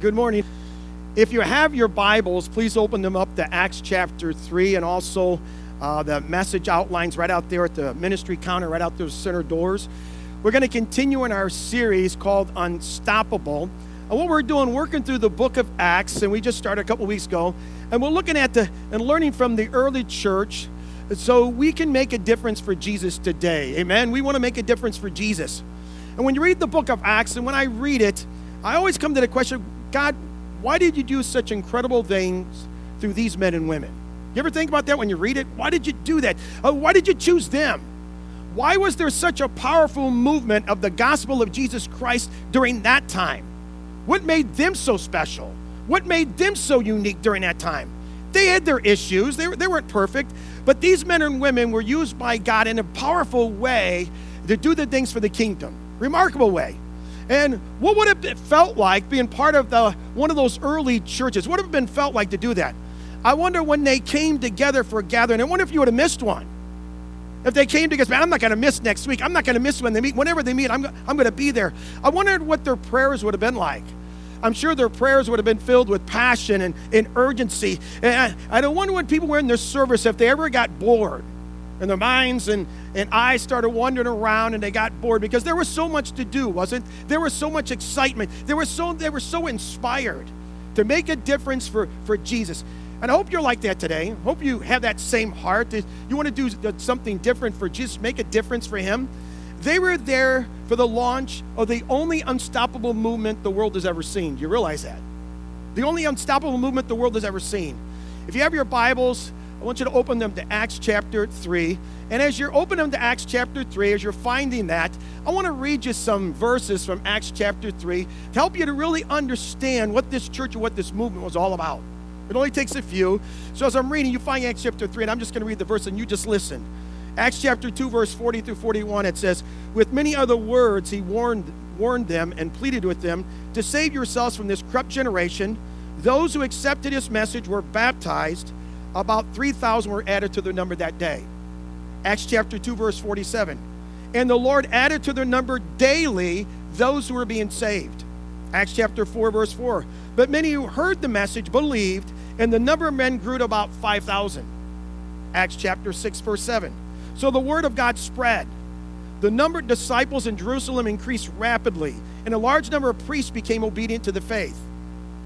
Good morning. If you have your Bibles, please open them up to Acts chapter 3 and also uh, the message outlines right out there at the ministry counter, right out those center doors. We're going to continue in our series called Unstoppable. And what we're doing, working through the book of Acts, and we just started a couple weeks ago, and we're looking at the and learning from the early church so we can make a difference for Jesus today. Amen. We want to make a difference for Jesus. And when you read the book of Acts, and when I read it, I always come to the question God, why did you do such incredible things through these men and women? You ever think about that when you read it? Why did you do that? Uh, why did you choose them? Why was there such a powerful movement of the gospel of Jesus Christ during that time? What made them so special? What made them so unique during that time? They had their issues, they, they weren't perfect, but these men and women were used by God in a powerful way to do the things for the kingdom remarkable way. And what would it have felt like being part of the one of those early churches? What would have been felt like to do that? I wonder when they came together for a gathering. I wonder if you would have missed one. If they came together, man, I'm not going to miss next week. I'm not going to miss when they meet. Whenever they meet, I'm, I'm going to be there. I wondered what their prayers would have been like. I'm sure their prayers would have been filled with passion and, and urgency. And I, I don't wonder when people were in their service if they ever got bored and their minds and, and eyes started wandering around and they got bored because there was so much to do, wasn't there? was so much excitement. There was so they were so inspired to make a difference for, for Jesus. And I hope you're like that today. Hope you have that same heart. That you want to do something different for Jesus, make a difference for Him. They were there for the launch of the only unstoppable movement the world has ever seen. Do you realize that? The only unstoppable movement the world has ever seen. If you have your Bibles, I want you to open them to Acts chapter 3. And as you're opening them to Acts chapter 3, as you're finding that, I want to read you some verses from Acts chapter 3 to help you to really understand what this church and what this movement was all about. It only takes a few. So as I'm reading, you find Acts chapter 3, and I'm just going to read the verse and you just listen. Acts chapter 2, verse 40 through 41, it says, With many other words, he warned, warned them and pleaded with them to save yourselves from this corrupt generation. Those who accepted his message were baptized about 3,000 were added to their number that day. Acts chapter 2, verse 47. And the Lord added to their number daily those who were being saved. Acts chapter 4, verse 4. But many who heard the message believed, and the number of men grew to about 5,000. Acts chapter 6, verse 7. So the word of God spread. The number of disciples in Jerusalem increased rapidly, and a large number of priests became obedient to the faith.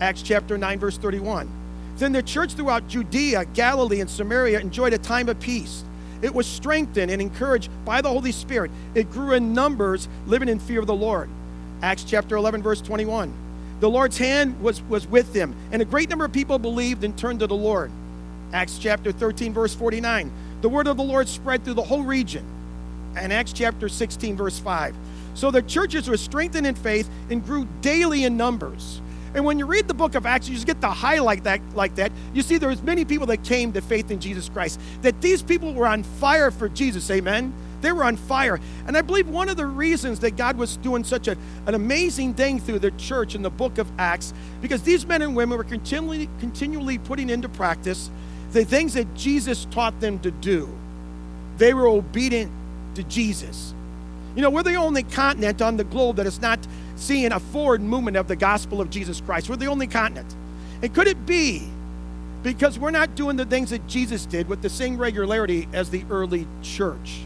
Acts chapter 9, verse 31. Then the church throughout Judea, Galilee, and Samaria enjoyed a time of peace. It was strengthened and encouraged by the Holy Spirit. It grew in numbers, living in fear of the Lord. Acts chapter 11, verse 21. The Lord's hand was, was with them, and a great number of people believed and turned to the Lord. Acts chapter 13, verse 49. The word of the Lord spread through the whole region. And Acts chapter 16, verse 5. So the churches were strengthened in faith and grew daily in numbers. And when you read the book of Acts, you just get to highlight that like that. You see, there was many people that came to faith in Jesus Christ. That these people were on fire for Jesus. Amen. They were on fire. And I believe one of the reasons that God was doing such a, an amazing thing through the church in the book of Acts, because these men and women were continually, continually putting into practice the things that Jesus taught them to do. They were obedient to Jesus. You know, we're the only continent on the globe that is not seeing a forward movement of the gospel of Jesus Christ. We're the only continent. And could it be because we're not doing the things that Jesus did with the same regularity as the early church?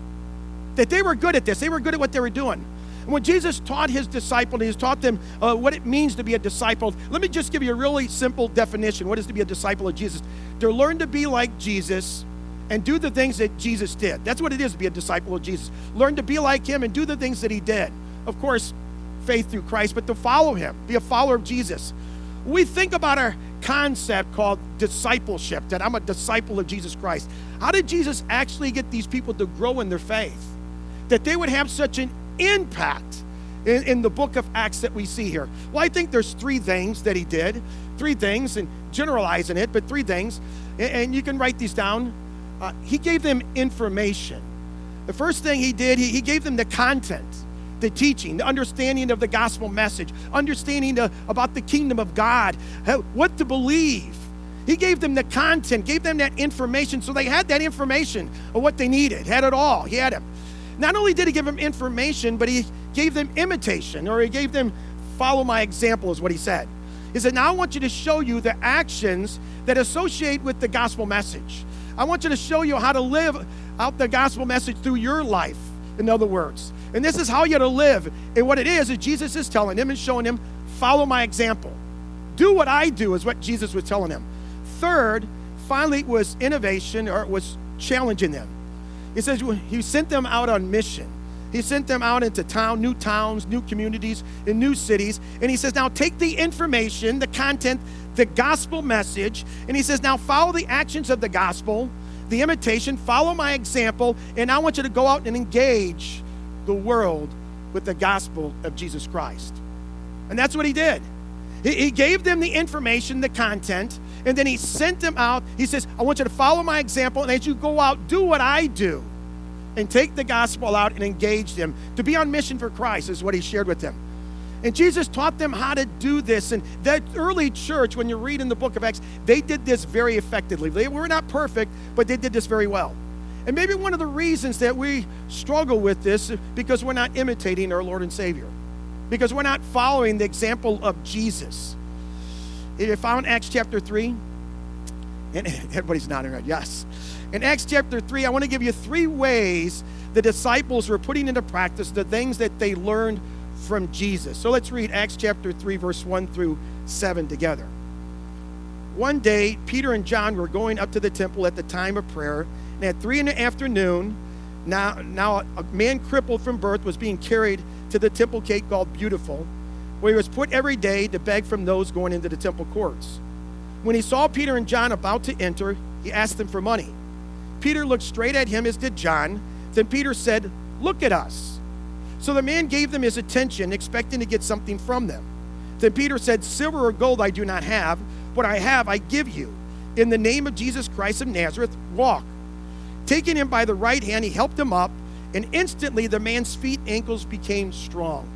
That they were good at this, they were good at what they were doing. And when Jesus taught his disciples, he taught them uh, what it means to be a disciple. Let me just give you a really simple definition. What is to be a disciple of Jesus? To learn to be like Jesus and do the things that Jesus did. That's what it is to be a disciple of Jesus. Learn to be like him and do the things that he did. Of course, faith through Christ, but to follow him, be a follower of Jesus. We think about our concept called discipleship, that I'm a disciple of Jesus Christ. How did Jesus actually get these people to grow in their faith? That they would have such an impact in, in the book of Acts that we see here? Well, I think there's three things that he did. Three things, and generalizing it, but three things. And, and you can write these down. Uh, he gave them information. The first thing he did, he, he gave them the content the teaching, the understanding of the gospel message, understanding the, about the kingdom of God, uh, what to believe. He gave them the content, gave them that information, so they had that information of what they needed, had it all. He had it. Not only did he give them information, but he gave them imitation, or he gave them follow my example, is what he said. He said, Now I want you to show you the actions that associate with the gospel message. I want you to show you how to live out the gospel message through your life, in other words. And this is how you're to live. And what it is, is Jesus is telling him and showing him, follow my example. Do what I do, is what Jesus was telling him. Third, finally, was innovation or was challenging them. He says he sent them out on mission. He sent them out into town, new towns, new communities, and new cities. And he says, now take the information, the content, the gospel message, and he says, now follow the actions of the gospel, the imitation, follow my example, and I want you to go out and engage the world with the gospel of Jesus Christ. And that's what he did. He, he gave them the information, the content, and then he sent them out. He says, I want you to follow my example, and as you go out, do what I do and take the gospel out and engage them. To be on mission for Christ is what he shared with them. And Jesus taught them how to do this. And that early church, when you read in the book of Acts, they did this very effectively. They were not perfect, but they did this very well. And maybe one of the reasons that we struggle with this is because we're not imitating our Lord and Savior, because we're not following the example of Jesus. If you found Acts chapter 3, and everybody's nodding right, yes. In Acts chapter 3, I want to give you three ways the disciples were putting into practice the things that they learned from Jesus. So let's read Acts chapter 3, verse 1 through 7 together. One day, Peter and John were going up to the temple at the time of prayer, and at 3 in the afternoon, now, now a man crippled from birth was being carried to the temple gate called Beautiful, where he was put every day to beg from those going into the temple courts. When he saw Peter and John about to enter, he asked them for money. Peter looked straight at him, as did John. Then Peter said, Look at us. So the man gave them his attention, expecting to get something from them. Then Peter said, Silver or gold I do not have, what I have I give you. In the name of Jesus Christ of Nazareth, walk. Taking him by the right hand, he helped him up, and instantly the man's feet ankles became strong.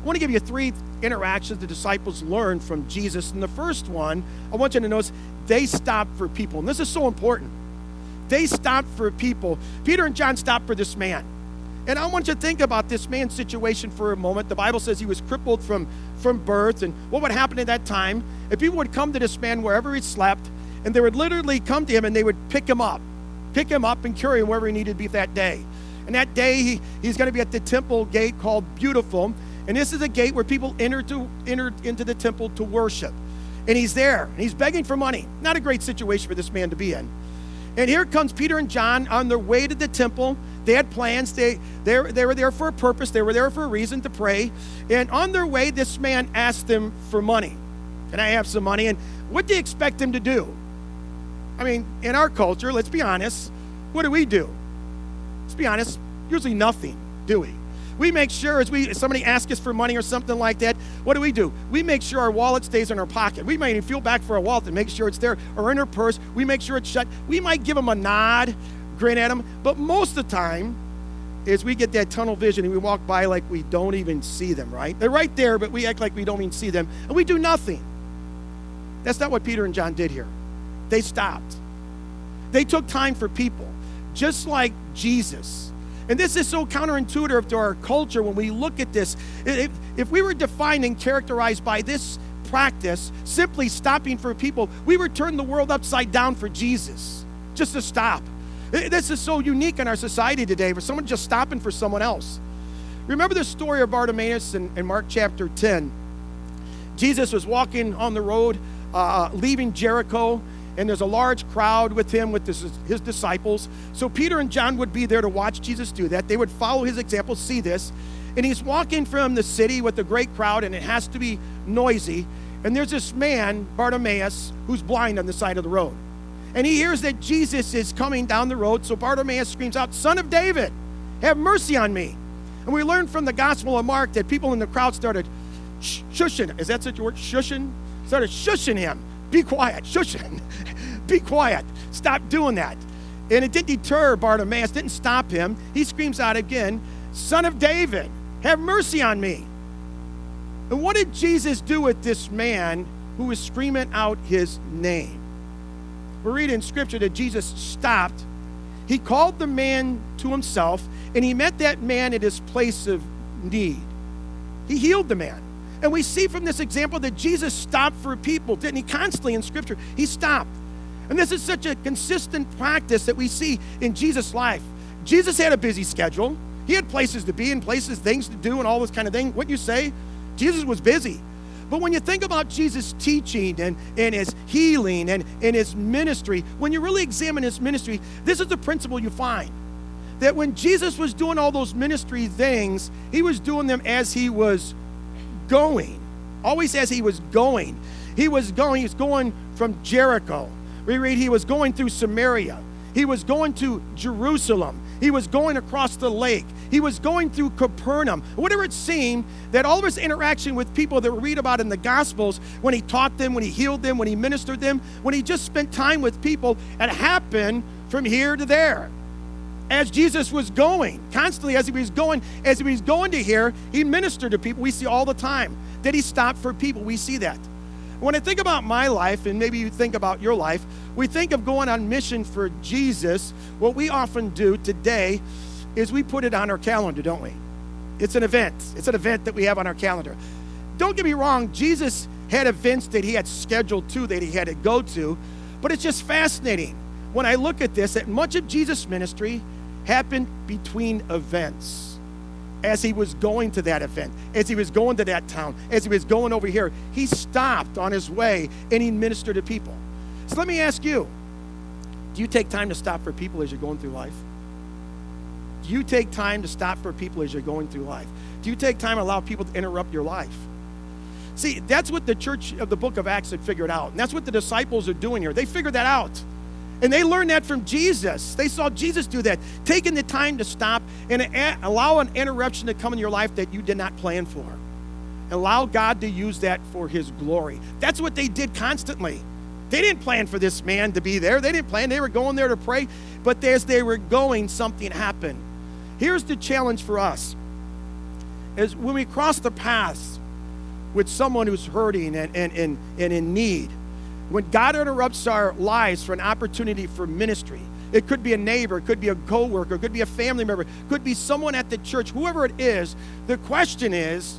I want to give you three interactions the disciples learned from Jesus. And the first one, I want you to notice they stopped for people. And this is so important. They stopped for people. Peter and John stopped for this man. And I want you to think about this man's situation for a moment. The Bible says he was crippled from, from birth. And what would happen at that time? If people would come to this man wherever he slept, and they would literally come to him and they would pick him up, pick him up and carry him wherever he needed to be that day. And that day, he, he's going to be at the temple gate called Beautiful. And this is a gate where people enter, to, enter into the temple to worship. And he's there, and he's begging for money. Not a great situation for this man to be in. And here comes Peter and John on their way to the temple. They had plans. They, they, they were there for a purpose. They were there for a reason to pray. And on their way, this man asked them for money. Can I have some money? And what do you expect him to do? I mean, in our culture, let's be honest, what do we do? Let's be honest, usually nothing, do we? We make sure as we somebody asks us for money or something like that, what do we do? We make sure our wallet stays in our pocket. We might even feel back for our wallet and make sure it's there or in our purse. We make sure it's shut. We might give them a nod, grin at them, but most of the time is we get that tunnel vision and we walk by like we don't even see them, right? They're right there, but we act like we don't even see them and we do nothing. That's not what Peter and John did here. They stopped. They took time for people, just like Jesus and this is so counterintuitive to our culture when we look at this. If, if we were defined and characterized by this practice, simply stopping for people, we would turn the world upside down for Jesus, just to stop. This is so unique in our society today for someone just stopping for someone else. Remember the story of Bartimaeus in, in Mark chapter 10? Jesus was walking on the road, uh, leaving Jericho, and there's a large crowd with him, with his, his disciples. So Peter and John would be there to watch Jesus do that. They would follow his example, see this. And he's walking from the city with a great crowd, and it has to be noisy. And there's this man, Bartimaeus, who's blind on the side of the road. And he hears that Jesus is coming down the road. So Bartimaeus screams out, Son of David, have mercy on me. And we learn from the Gospel of Mark that people in the crowd started shushing. Is that such a word? Shushing? Started shushing him. Be quiet. Shush. Be quiet. Stop doing that. And it didn't deter Bartimaeus, didn't stop him. He screams out again, Son of David, have mercy on me. And what did Jesus do with this man who was screaming out his name? We read in scripture that Jesus stopped. He called the man to himself, and he met that man at his place of need. He healed the man. And we see from this example that Jesus stopped for people, didn't he? Constantly in Scripture, he stopped. And this is such a consistent practice that we see in Jesus' life. Jesus had a busy schedule. He had places to be and places, things to do, and all this kind of thing. What you say? Jesus was busy. But when you think about Jesus' teaching and, and his healing and, and his ministry, when you really examine his ministry, this is the principle you find. That when Jesus was doing all those ministry things, he was doing them as he was going. Always as he was going. He was going, He was going from Jericho. We read he was going through Samaria. He was going to Jerusalem. He was going across the lake. He was going through Capernaum. Whatever it seemed, that all of his interaction with people that we read about in the Gospels, when he taught them, when he healed them, when he ministered them, when he just spent time with people, it happened from here to there. As Jesus was going, constantly as he was going, as he was going to here, he ministered to people. We see all the time that he stopped for people. We see that. When I think about my life, and maybe you think about your life, we think of going on mission for Jesus. What we often do today is we put it on our calendar, don't we? It's an event. It's an event that we have on our calendar. Don't get me wrong, Jesus had events that he had scheduled to that he had to go to, but it's just fascinating when I look at this that much of Jesus' ministry happened between events. As he was going to that event, as he was going to that town, as he was going over here, he stopped on his way and he ministered to people. So let me ask you do you take time to stop for people as you're going through life? Do you take time to stop for people as you're going through life? Do you take time to allow people to interrupt your life? See, that's what the church of the book of Acts had figured out. And that's what the disciples are doing here. They figured that out. And they learned that from Jesus. They saw Jesus do that, taking the time to stop and allow an interruption to come in your life that you did not plan for. Allow God to use that for His glory. That's what they did constantly. They didn't plan for this man to be there. They didn't plan. They were going there to pray. But as they were going, something happened. Here's the challenge for us is when we cross the paths with someone who's hurting and, and, and, and in need, when God interrupts our lives for an opportunity for ministry, it could be a neighbor, it could be a coworker, it could be a family member, it could be someone at the church, whoever it is. The question is,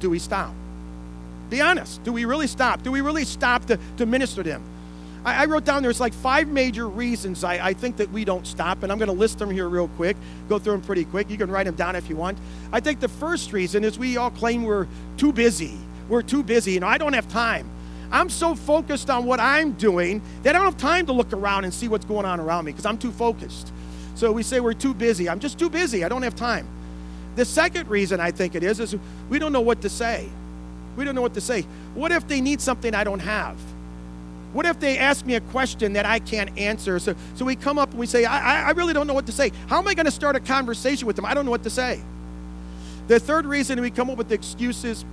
do we stop? Be honest. Do we really stop? Do we really stop to, to minister to them? I, I wrote down there's like five major reasons I, I think that we don't stop, and I'm going to list them here real quick, go through them pretty quick. You can write them down if you want. I think the first reason is we all claim we're too busy. We're too busy. You know, I don't have time. I'm so focused on what I'm doing that I don't have time to look around and see what's going on around me because I'm too focused. So we say we're too busy. I'm just too busy. I don't have time. The second reason I think it is is we don't know what to say. We don't know what to say. What if they need something I don't have? What if they ask me a question that I can't answer? So, so we come up and we say, I, I really don't know what to say. How am I going to start a conversation with them? I don't know what to say. The third reason we come up with excuses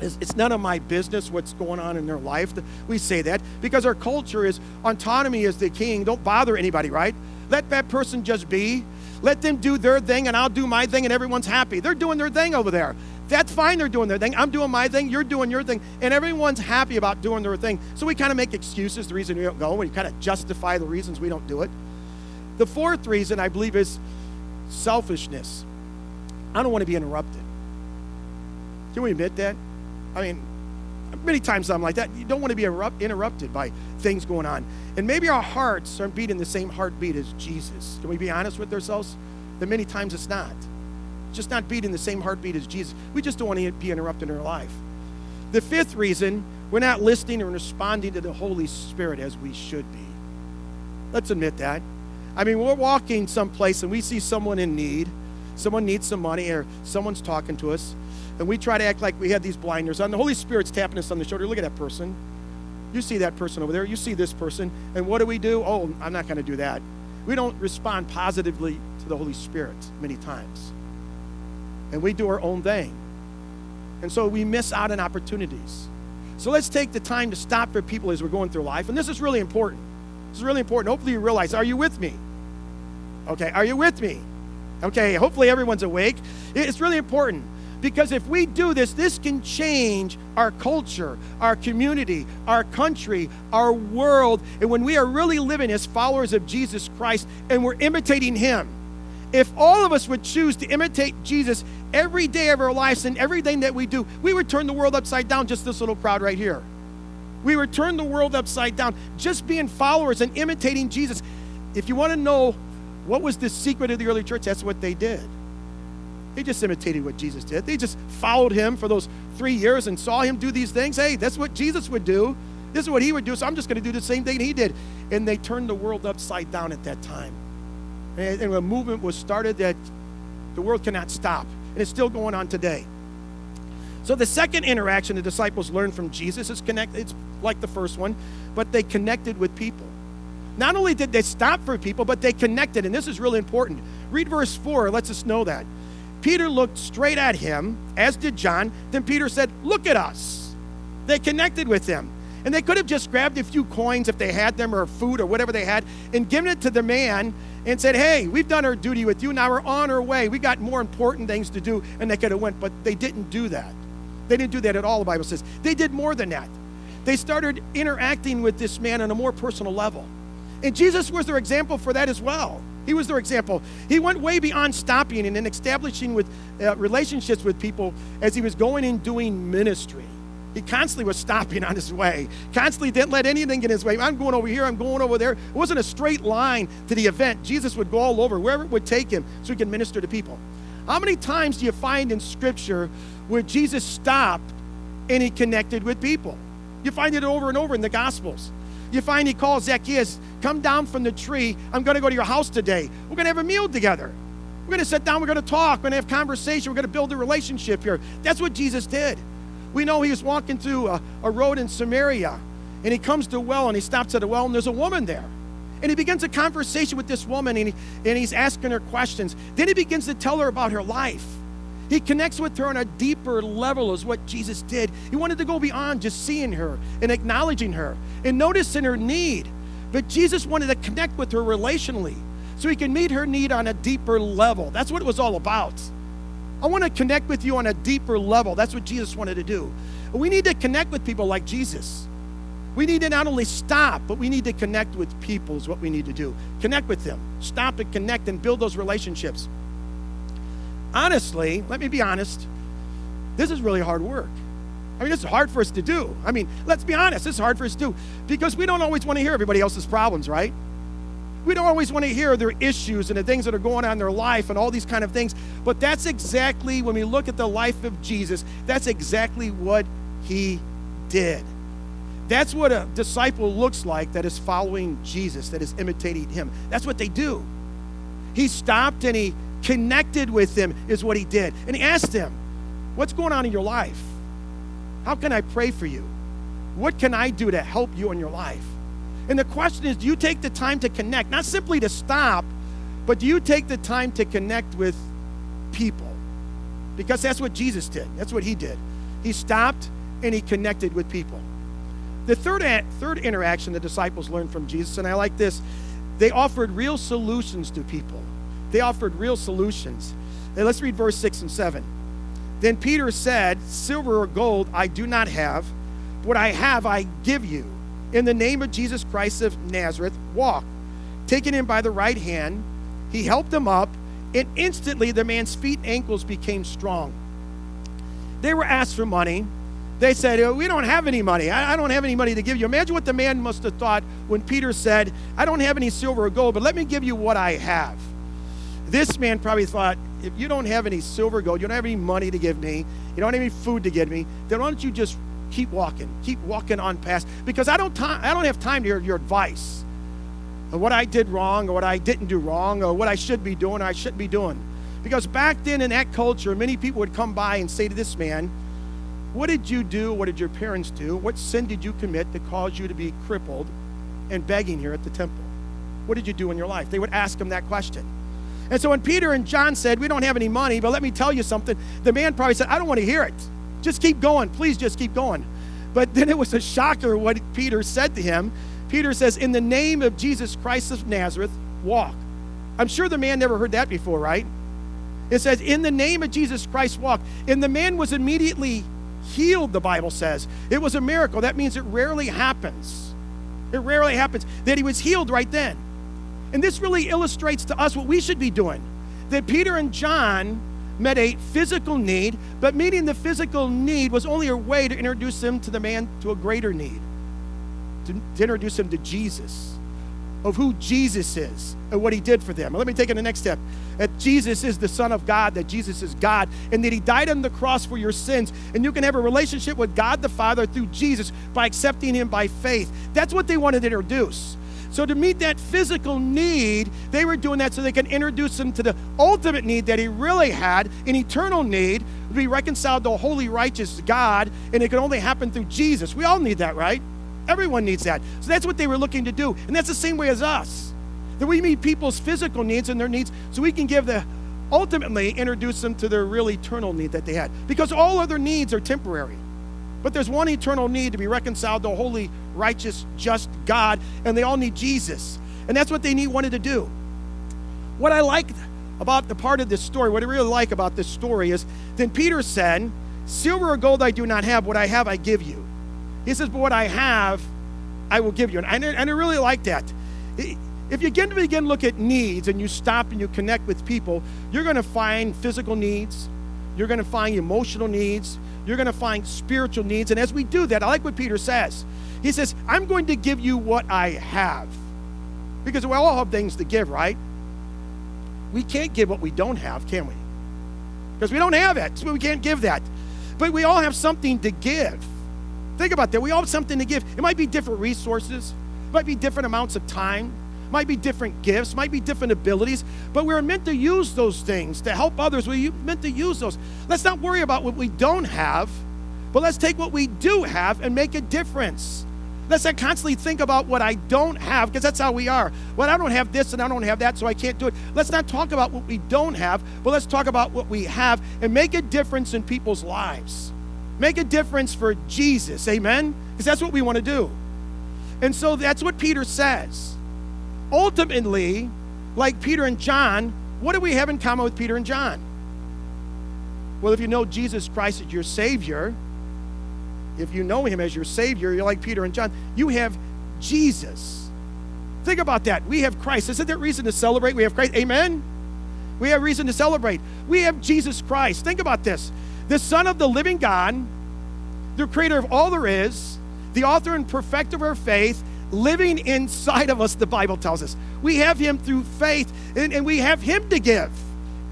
it's none of my business what's going on in their life. We say that because our culture is autonomy is the king. Don't bother anybody, right? Let that person just be. Let them do their thing and I'll do my thing and everyone's happy. They're doing their thing over there. That's fine, they're doing their thing. I'm doing my thing, you're doing your thing, and everyone's happy about doing their thing. So we kind of make excuses, the reason we don't go, we kind of justify the reasons we don't do it. The fourth reason, I believe, is selfishness. I don't want to be interrupted. Can we admit that? I mean, many times I'm like that. You don't want to be interrupted by things going on. And maybe our hearts aren't beating the same heartbeat as Jesus. Can we be honest with ourselves? That many times it's not. just not beating the same heartbeat as Jesus. We just don't want to be interrupted in our life. The fifth reason, we're not listening or responding to the Holy Spirit as we should be. Let's admit that. I mean, we're walking someplace and we see someone in need, someone needs some money, or someone's talking to us and we try to act like we have these blinders on. The Holy Spirit's tapping us on the shoulder. Look at that person. You see that person over there. You see this person. And what do we do? Oh, I'm not going to do that. We don't respond positively to the Holy Spirit many times. And we do our own thing. And so we miss out on opportunities. So let's take the time to stop for people as we're going through life. And this is really important. This is really important. Hopefully you realize, are you with me? Okay, are you with me? Okay, hopefully everyone's awake. It's really important. Because if we do this, this can change our culture, our community, our country, our world. And when we are really living as followers of Jesus Christ and we're imitating Him, If all of us would choose to imitate Jesus every day of our lives and everything that we do, we would turn the world upside down, just this little crowd right here. We would turn the world upside down just being followers and imitating Jesus. If you want to know what was the secret of the early church, that's what they did. They just imitated what Jesus did. They just followed him for those three years and saw him do these things. Hey, that's what Jesus would do. This is what he would do, so I'm just going to do the same thing he did. And they turned the world upside down at that time. And, and a movement was started that the world cannot stop. And it's still going on today. So the second interaction the disciples learned from Jesus is connect. It's like the first one, but they connected with people. Not only did they stop for people, but they connected, and this is really important. Read verse 4, it lets us know that. Peter looked straight at him, as did John. Then Peter said, Look at us. They connected with him. And they could have just grabbed a few coins if they had them, or food, or whatever they had, and given it to the man and said, Hey, we've done our duty with you. Now we're on our way. We got more important things to do. And they could have went, but they didn't do that. They didn't do that at all, the Bible says. They did more than that. They started interacting with this man on a more personal level. And Jesus was their example for that as well. He was their example. He went way beyond stopping and then establishing with uh, relationships with people as he was going and doing ministry. He constantly was stopping on his way, constantly didn't let anything get in his way. I'm going over here, I'm going over there. It wasn't a straight line to the event. Jesus would go all over, wherever it would take him, so he could minister to people. How many times do you find in Scripture where Jesus stopped and he connected with people? You find it over and over in the Gospels. You find he calls Zacchaeus, come down from the tree. I'm going to go to your house today. We're going to have a meal together. We're going to sit down. We're going to talk. We're going to have conversation. We're going to build a relationship here. That's what Jesus did. We know he was walking through a, a road in Samaria, and he comes to a well, and he stops at a well, and there's a woman there. And he begins a conversation with this woman, and, he, and he's asking her questions. Then he begins to tell her about her life. He connects with her on a deeper level, is what Jesus did. He wanted to go beyond just seeing her and acknowledging her and noticing her need. But Jesus wanted to connect with her relationally so he can meet her need on a deeper level. That's what it was all about. I want to connect with you on a deeper level. That's what Jesus wanted to do. We need to connect with people like Jesus. We need to not only stop, but we need to connect with people, is what we need to do. Connect with them. Stop and connect and build those relationships. Honestly, let me be honest, this is really hard work. I mean, it's hard for us to do. I mean, let's be honest, it's hard for us to do because we don't always want to hear everybody else's problems, right? We don't always want to hear their issues and the things that are going on in their life and all these kind of things. But that's exactly, when we look at the life of Jesus, that's exactly what he did. That's what a disciple looks like that is following Jesus, that is imitating him. That's what they do. He stopped and he connected with him, is what he did. And he asked him, What's going on in your life? How can I pray for you? What can I do to help you in your life? And the question is do you take the time to connect? Not simply to stop, but do you take the time to connect with people? Because that's what Jesus did. That's what he did. He stopped and he connected with people. The third, third interaction the disciples learned from Jesus, and I like this, they offered real solutions to people. They offered real solutions. And let's read verse 6 and 7. Then Peter said, Silver or gold I do not have. What I have I give you in the name of Jesus Christ of Nazareth, walk. Taking him by the right hand, he helped him up, and instantly the man's feet and ankles became strong. They were asked for money. They said, oh, We don't have any money. I, I don't have any money to give you. Imagine what the man must have thought when Peter said, I don't have any silver or gold, but let me give you what I have. This man probably thought, If you don't have any silver gold, you don't have any money to give me, you don't have any food to give me, then why don't you just keep walking. Keep walking on past because I don't I don't have time to hear your advice of what I did wrong or what I didn't do wrong or what I should be doing or I shouldn't be doing. Because back then in that culture, many people would come by and say to this man, What did you do? What did your parents do? What sin did you commit that caused you to be crippled and begging here at the temple? What did you do in your life? They would ask him that question. And so when Peter and John said, We don't have any money, but let me tell you something, the man probably said, I don't want to hear it. Just keep going. Please just keep going. But then it was a shocker what Peter said to him. Peter says, In the name of Jesus Christ of Nazareth, walk. I'm sure the man never heard that before, right? It says, In the name of Jesus Christ, walk. And the man was immediately healed, the Bible says. It was a miracle. That means it rarely happens. It rarely happens that he was healed right then. And this really illustrates to us what we should be doing. that Peter and John met a physical need, but meeting the physical need was only a way to introduce him to the man to a greater need, to, to introduce him to Jesus, of who Jesus is and what he did for them. Let me take it the next step that Jesus is the Son of God, that Jesus is God, and that he died on the cross for your sins, and you can have a relationship with God the Father through Jesus by accepting him by faith. That's what they wanted to introduce. So, to meet that physical need, they were doing that so they could introduce him to the ultimate need that he really had, an eternal need, to be reconciled to a holy, righteous God, and it could only happen through Jesus. We all need that, right? Everyone needs that. So, that's what they were looking to do. And that's the same way as us. That we meet people's physical needs and their needs so we can give the ultimately introduce them to their real eternal need that they had. Because all other needs are temporary. But there's one eternal need to be reconciled to a holy, righteous, just God, and they all need Jesus. And that's what they need wanted to do. What I like about the part of this story, what I really like about this story is then Peter said, Silver or gold I do not have, what I have I give you. He says, But what I have, I will give you. And I, and I really like that. If you begin to begin look at needs and you stop and you connect with people, you're going to find physical needs, you're going to find emotional needs, you're going to find spiritual needs. And as we do that, I like what Peter says. He says, I'm going to give you what I have. Because we all have things to give, right? We can't give what we don't have, can we? Because we don't have it, so we can't give that. But we all have something to give. Think about that. We all have something to give. It might be different resources, it might be different amounts of time, might be different gifts, might be different abilities, but we're meant to use those things to help others. We're meant to use those. Let's not worry about what we don't have, but let's take what we do have and make a difference. Let's not constantly think about what I don't have, because that's how we are. Well, I don't have this and I don't have that, so I can't do it. Let's not talk about what we don't have, but let's talk about what we have and make a difference in people's lives. Make a difference for Jesus, amen? Because that's what we want to do. And so that's what Peter says ultimately, like Peter and John, what do we have in common with Peter and John? Well, if you know Jesus Christ as your Savior, if you know Him as your Savior, you're like Peter and John, you have Jesus. Think about that. We have Christ. Isn't there reason to celebrate? We have Christ. Amen? We have reason to celebrate. We have Jesus Christ. Think about this the Son of the living God, the creator of all there is, the author and perfecter of our faith, living inside of us, the Bible tells us. We have Him through faith, and, and we have Him to give.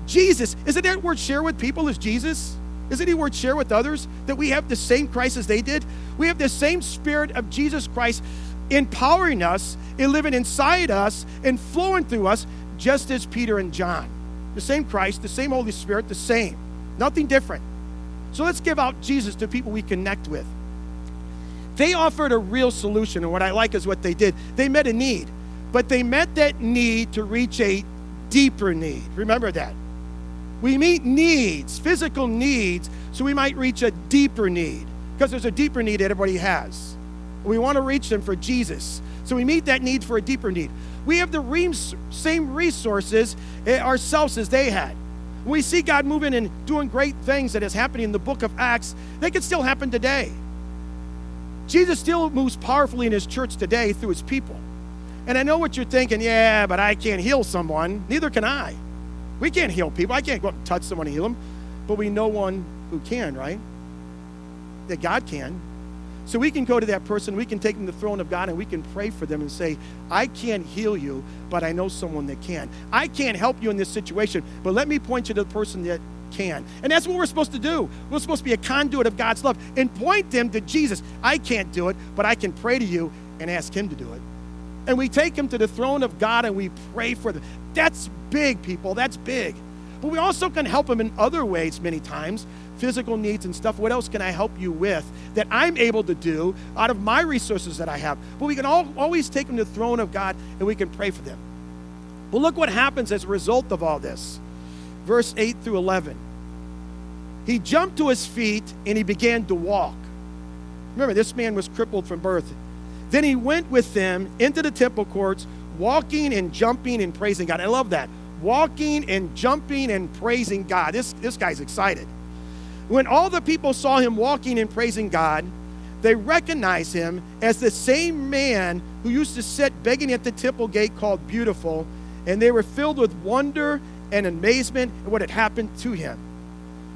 Jesus, isn't that word share with people as Jesus? Isn't he worth share with others that we have the same Christ as they did? We have the same spirit of Jesus Christ empowering us and living inside us and flowing through us, just as Peter and John. The same Christ, the same Holy Spirit, the same. Nothing different. So let's give out Jesus to people we connect with. They offered a real solution, and what I like is what they did. They met a need, but they met that need to reach a deeper need. Remember that. We meet needs, physical needs, so we might reach a deeper need because there's a deeper need that everybody has. We want to reach them for Jesus. So we meet that need for a deeper need. We have the same resources eh, ourselves as they had. we see God moving and doing great things that is happening in the book of Acts, they could still happen today. Jesus still moves powerfully in his church today through his people. And I know what you're thinking, yeah, but I can't heal someone. Neither can I. We can't heal people. I can't go up and touch someone and heal them. But we know one who can, right? That God can. So we can go to that person, we can take them to the throne of God, and we can pray for them and say, I can't heal you, but I know someone that can. I can't help you in this situation, but let me point you to the person that can. And that's what we're supposed to do. We're supposed to be a conduit of God's love and point them to Jesus. I can't do it, but I can pray to you and ask Him to do it. And we take them to the throne of God and we pray for them. That's big, people. That's big. But we also can help them in other ways many times physical needs and stuff. What else can I help you with that I'm able to do out of my resources that I have? But we can all, always take them to the throne of God and we can pray for them. But look what happens as a result of all this verse 8 through 11. He jumped to his feet and he began to walk. Remember, this man was crippled from birth. Then he went with them into the temple courts, walking and jumping and praising God. I love that. Walking and jumping and praising God. This, this guy's excited. When all the people saw him walking and praising God, they recognized him as the same man who used to sit begging at the temple gate called Beautiful, and they were filled with wonder and amazement at what had happened to him.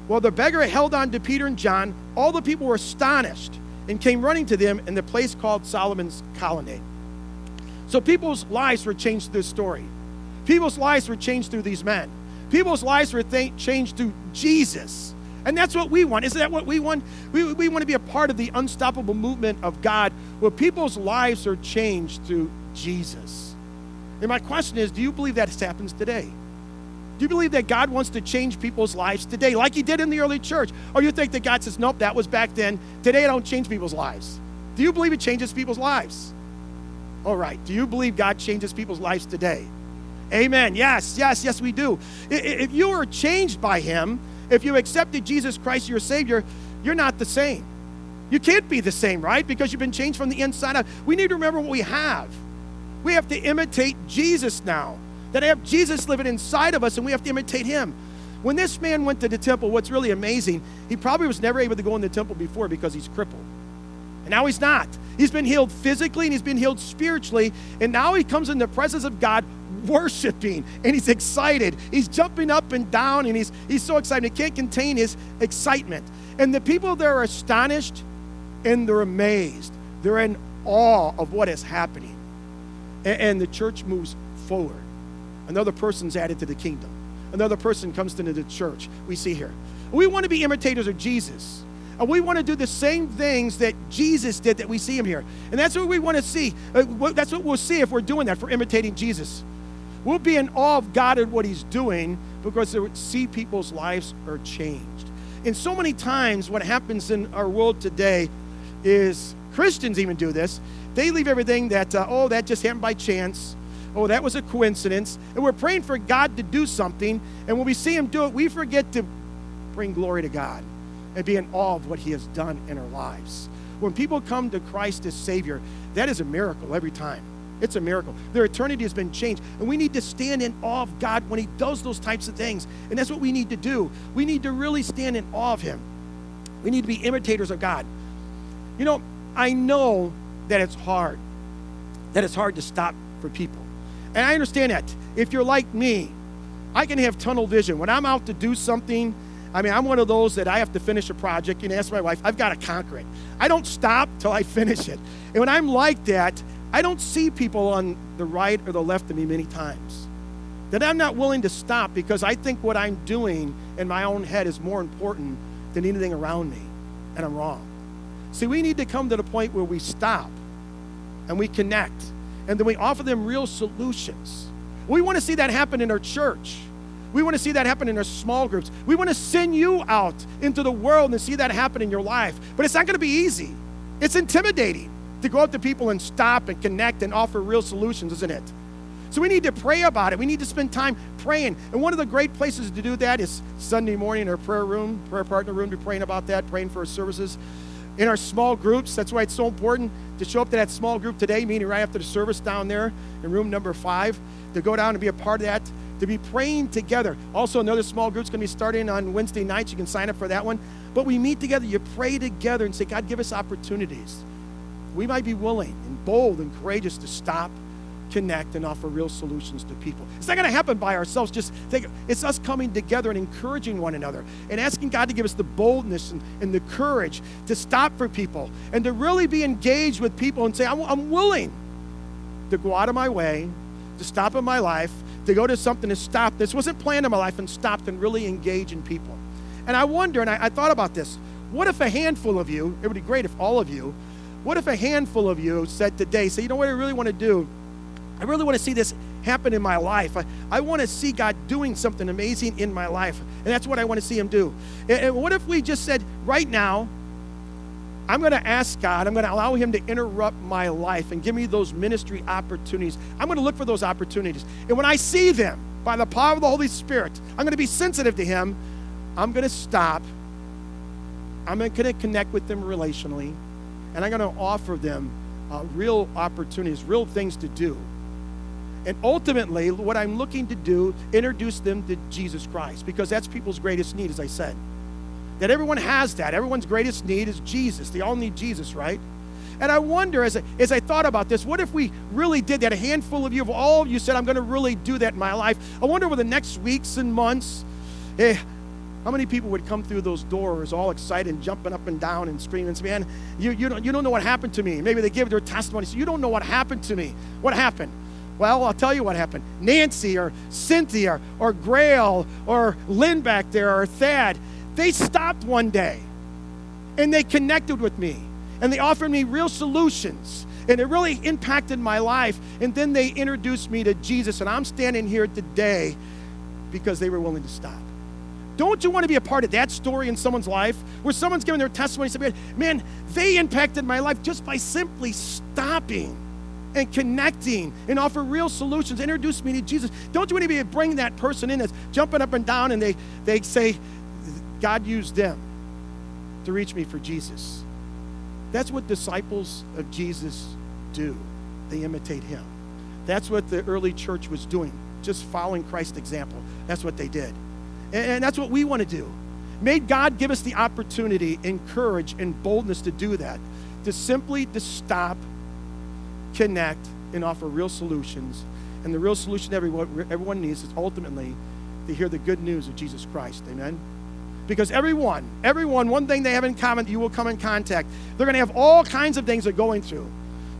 While the beggar held on to Peter and John, all the people were astonished and came running to them in the place called Solomon's Colonnade. So people's lives were changed through this story. People's lives were changed through these men. People's lives were th- changed through Jesus. And that's what we want. Isn't that what we want? We, we want to be a part of the unstoppable movement of God where people's lives are changed through Jesus. And my question is do you believe that happens today? You believe that God wants to change people's lives today, like He did in the early church? Or you think that God says, nope, that was back then. Today I don't change people's lives. Do you believe it changes people's lives? All right. Do you believe God changes people's lives today? Amen. Yes, yes, yes, we do. If you are changed by Him, if you accepted Jesus Christ your Savior, you're not the same. You can't be the same, right? Because you've been changed from the inside out. We need to remember what we have. We have to imitate Jesus now. That I have Jesus living inside of us, and we have to imitate Him. When this man went to the temple, what's really amazing, he probably was never able to go in the temple before because he's crippled. And now he's not. He's been healed physically and he's been healed spiritually. And now he comes in the presence of God worshiping and he's excited. He's jumping up and down and he's, he's so excited. He can't contain his excitement. And the people there are astonished and they're amazed. They're in awe of what is happening. And, and the church moves forward. Another person's added to the kingdom. Another person comes into the church. We see here. We want to be imitators of Jesus. And we want to do the same things that Jesus did that we see him here. And that's what we want to see. Uh, that's what we'll see if we're doing that, for imitating Jesus. We'll be in awe of God and what He's doing because we see people's lives are changed. And so many times, what happens in our world today is Christians even do this. They leave everything that, uh, oh, that just happened by chance. Oh, that was a coincidence. And we're praying for God to do something. And when we see Him do it, we forget to bring glory to God and be in awe of what He has done in our lives. When people come to Christ as Savior, that is a miracle every time. It's a miracle. Their eternity has been changed. And we need to stand in awe of God when He does those types of things. And that's what we need to do. We need to really stand in awe of Him. We need to be imitators of God. You know, I know that it's hard, that it's hard to stop for people. And I understand that. If you're like me, I can have tunnel vision. When I'm out to do something, I mean, I'm one of those that I have to finish a project. Can ask my wife, I've got to conquer it. I don't stop till I finish it. And when I'm like that, I don't see people on the right or the left of me many times. That I'm not willing to stop because I think what I'm doing in my own head is more important than anything around me, and I'm wrong. See, we need to come to the point where we stop and we connect, and then we offer them real solutions. We want to see that happen in our church. We want to see that happen in our small groups. We want to send you out into the world and see that happen in your life. But it's not going to be easy. It's intimidating to go up to people and stop and connect and offer real solutions, isn't it? So we need to pray about it. We need to spend time praying. And one of the great places to do that is Sunday morning in our prayer room, prayer partner room, to be praying about that, praying for our services. In our small groups, that's why it's so important to show up to that small group today, meaning right after the service down there in room number five, to go down and be a part of that, to be praying together. Also, another small group's going to be starting on Wednesday nights. You can sign up for that one. But we meet together, you pray together and say, God, give us opportunities we might be willing and bold and courageous to stop, connect, and offer real solutions to people. It's not going to happen by ourselves. Just think it's us coming together and encouraging one another and asking God to give us the boldness and, and the courage to stop for people and to really be engaged with people and say, I'm, I'm willing to go out of my way, to stop in my life, to go to something to stop. This wasn't planned in my life and stopped and really engage in people. And I wonder, and I, I thought about this what if a handful of you, it would be great if all of you, what if a handful of you said today, say, you know what I really want to do? I really want to see this happen in my life. I, I want to see God doing something amazing in my life. And that's what I want to see Him do. And, and what if we just said, right now, I'm going to ask God, I'm going to allow Him to interrupt my life and give me those ministry opportunities. I'm going to look for those opportunities. And when I see them by the power of the Holy Spirit, I'm going to be sensitive to Him. I'm going to stop. I'm going to connect with them relationally and I'm going to offer them uh, real opportunities, real things to do. And ultimately, what I'm looking to do, introduce them to Jesus Christ, because that's people's greatest need, as I said. That everyone has that. Everyone's greatest need is Jesus. They all need Jesus, right? And I wonder, as I, as I thought about this, what if we really did that? A handful of you, of all of you said, I'm going to really do that in my life. I wonder over the next weeks and months, eh, how many people would come through those doors all excited and jumping up and down and screaming, man, you, you, don't, you don't know what happened to me. Maybe they give their testimony. So you don't know what happened to me. What happened? Well, I'll tell you what happened. Nancy or Cynthia or Grail or Lynn back there or Thad, they stopped one day and they connected with me and they offered me real solutions and it really impacted my life. And then they introduced me to Jesus, and I'm standing here today because they were willing to stop. Don't you want to be a part of that story in someone's life where someone's giving their testimony Man, they impacted my life just by simply stopping and connecting and offer real solutions, introduce me to Jesus. Don't you want bring that person in that's jumping up and down and they, they say, God used them to reach me for Jesus. That's what disciples of Jesus do. They imitate him. That's what the early church was doing, just following Christ's example. That's what they did. And that's what we want to do. May God give us the opportunity and courage and boldness to do that, to simply to stop, connect, and offer real solutions. And the real solution everyone, everyone needs is ultimately to hear the good news of Jesus Christ. Amen. Because everyone, everyone, one thing they have in common, that you will come in contact. They're going to have all kinds of things they're going through.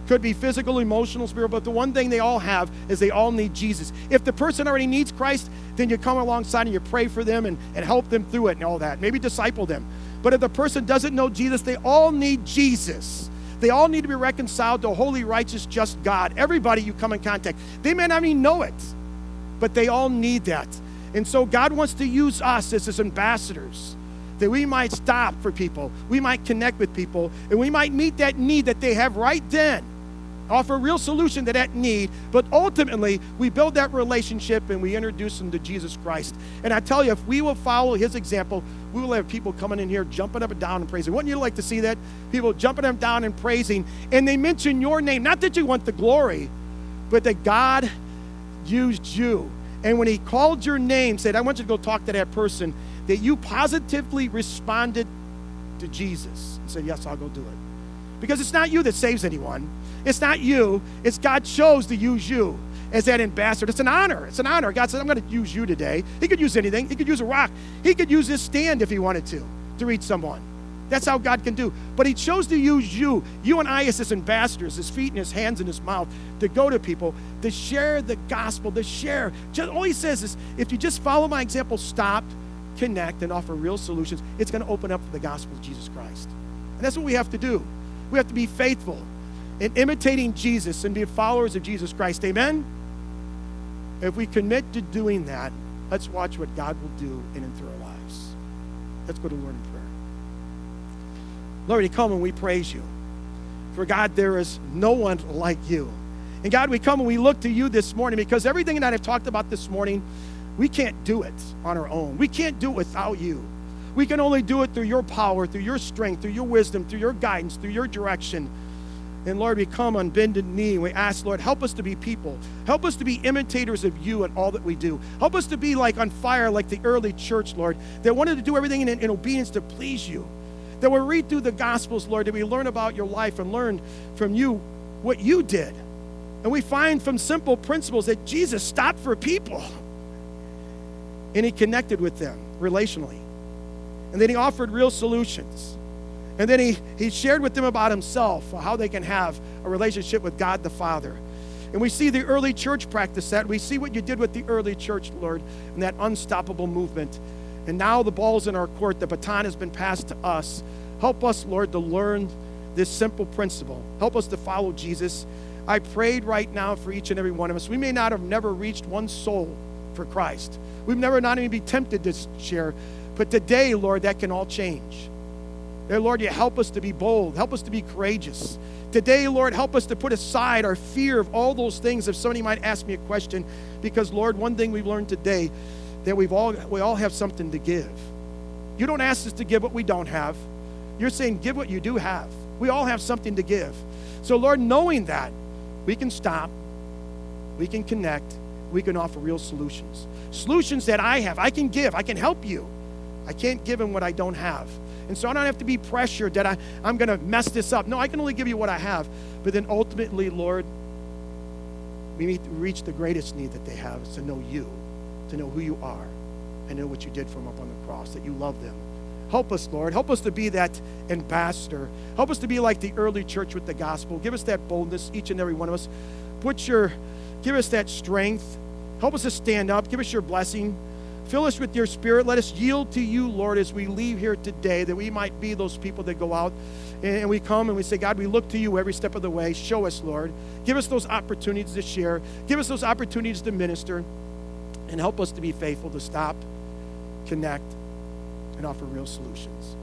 Could be physical, emotional, spiritual, but the one thing they all have is they all need Jesus. If the person already needs Christ, then you come alongside and you pray for them and, and help them through it and all that. Maybe disciple them. But if the person doesn't know Jesus, they all need Jesus. They all need to be reconciled to a holy, righteous, just God. Everybody you come in contact, they may not even know it, but they all need that. And so God wants to use us as his ambassadors that we might stop for people, we might connect with people, and we might meet that need that they have right then. Offer a real solution to that need, but ultimately we build that relationship and we introduce them to Jesus Christ. And I tell you, if we will follow his example, we will have people coming in here jumping up and down and praising. Wouldn't you like to see that? People jumping up and down and praising, and they mention your name. Not that you want the glory, but that God used you and when he called your name, said, I want you to go talk to that person, that you positively responded to Jesus and said, Yes, I'll go do it. Because it's not you that saves anyone. It's not you. It's God chose to use you as that ambassador. It's an honor. It's an honor. God said, I'm going to use you today. He could use anything. He could use a rock. He could use his stand if he wanted to, to reach someone. That's how God can do. But He chose to use you, you and I as His ambassadors, His feet and His hands and His mouth, to go to people, to share the gospel, to share. Just, all He says is, if you just follow my example, stop, connect, and offer real solutions, it's going to open up for the gospel of Jesus Christ. And that's what we have to do. We have to be faithful in imitating Jesus and be followers of Jesus Christ. Amen? If we commit to doing that, let's watch what God will do in and through our lives. Let's go to Lord in prayer. Lord, we come and we praise you. For God, there is no one like you. And God, we come and we look to you this morning because everything that I've talked about this morning, we can't do it on our own. We can't do it without you. We can only do it through your power, through your strength, through your wisdom, through your guidance, through your direction. And Lord, we come on bended knee we ask, Lord, help us to be people. Help us to be imitators of you in all that we do. Help us to be like on fire, like the early church, Lord, that wanted to do everything in, in obedience to please you that we read through the Gospels, Lord, that we learn about your life and learn from you what you did. And we find from simple principles that Jesus stopped for people and he connected with them relationally. And then he offered real solutions. And then he, he shared with them about himself, how they can have a relationship with God the Father. And we see the early church practice that. We see what you did with the early church, Lord, and that unstoppable movement. And now the ball's in our court. The baton has been passed to us. Help us, Lord, to learn this simple principle. Help us to follow Jesus. I prayed right now for each and every one of us. We may not have never reached one soul for Christ. We've never not even be tempted to share. But today, Lord, that can all change. Dear Lord, you help us to be bold. Help us to be courageous. Today, Lord, help us to put aside our fear of all those things if somebody might ask me a question. Because, Lord, one thing we've learned today that we've all we all have something to give. You don't ask us to give what we don't have. You're saying give what you do have. We all have something to give. So Lord, knowing that, we can stop, we can connect, we can offer real solutions. Solutions that I have, I can give, I can help you. I can't give them what I don't have. And so I don't have to be pressured that I, I'm going to mess this up. No, I can only give you what I have. But then ultimately, Lord, we need to reach the greatest need that they have is to know you, to know who you are, and know what you did for them up on the cross, that you love them. Help us, Lord. Help us to be that ambassador. Help us to be like the early church with the gospel. Give us that boldness, each and every one of us. Put your, give us that strength. Help us to stand up. Give us your blessing. Fill us with your spirit. Let us yield to you, Lord, as we leave here today, that we might be those people that go out and we come and we say, God, we look to you every step of the way. Show us, Lord. Give us those opportunities to share. Give us those opportunities to minister. And help us to be faithful to stop, connect, and offer real solutions.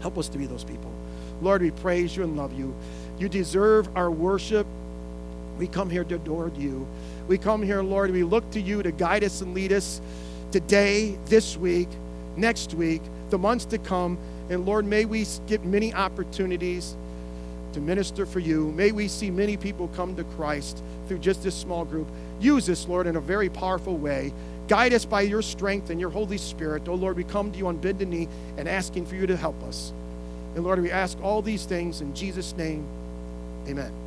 Help us to be those people. Lord, we praise you and love you. You deserve our worship. We come here to adore you. We come here, Lord, we look to you to guide us and lead us today, this week, next week, the months to come. And Lord, may we get many opportunities to minister for you. May we see many people come to Christ through just this small group. Use this, Lord, in a very powerful way. Guide us by your strength and your Holy Spirit. Oh, Lord, we come to you on bended knee and asking for you to help us. And Lord, we ask all these things in Jesus' name. Amen.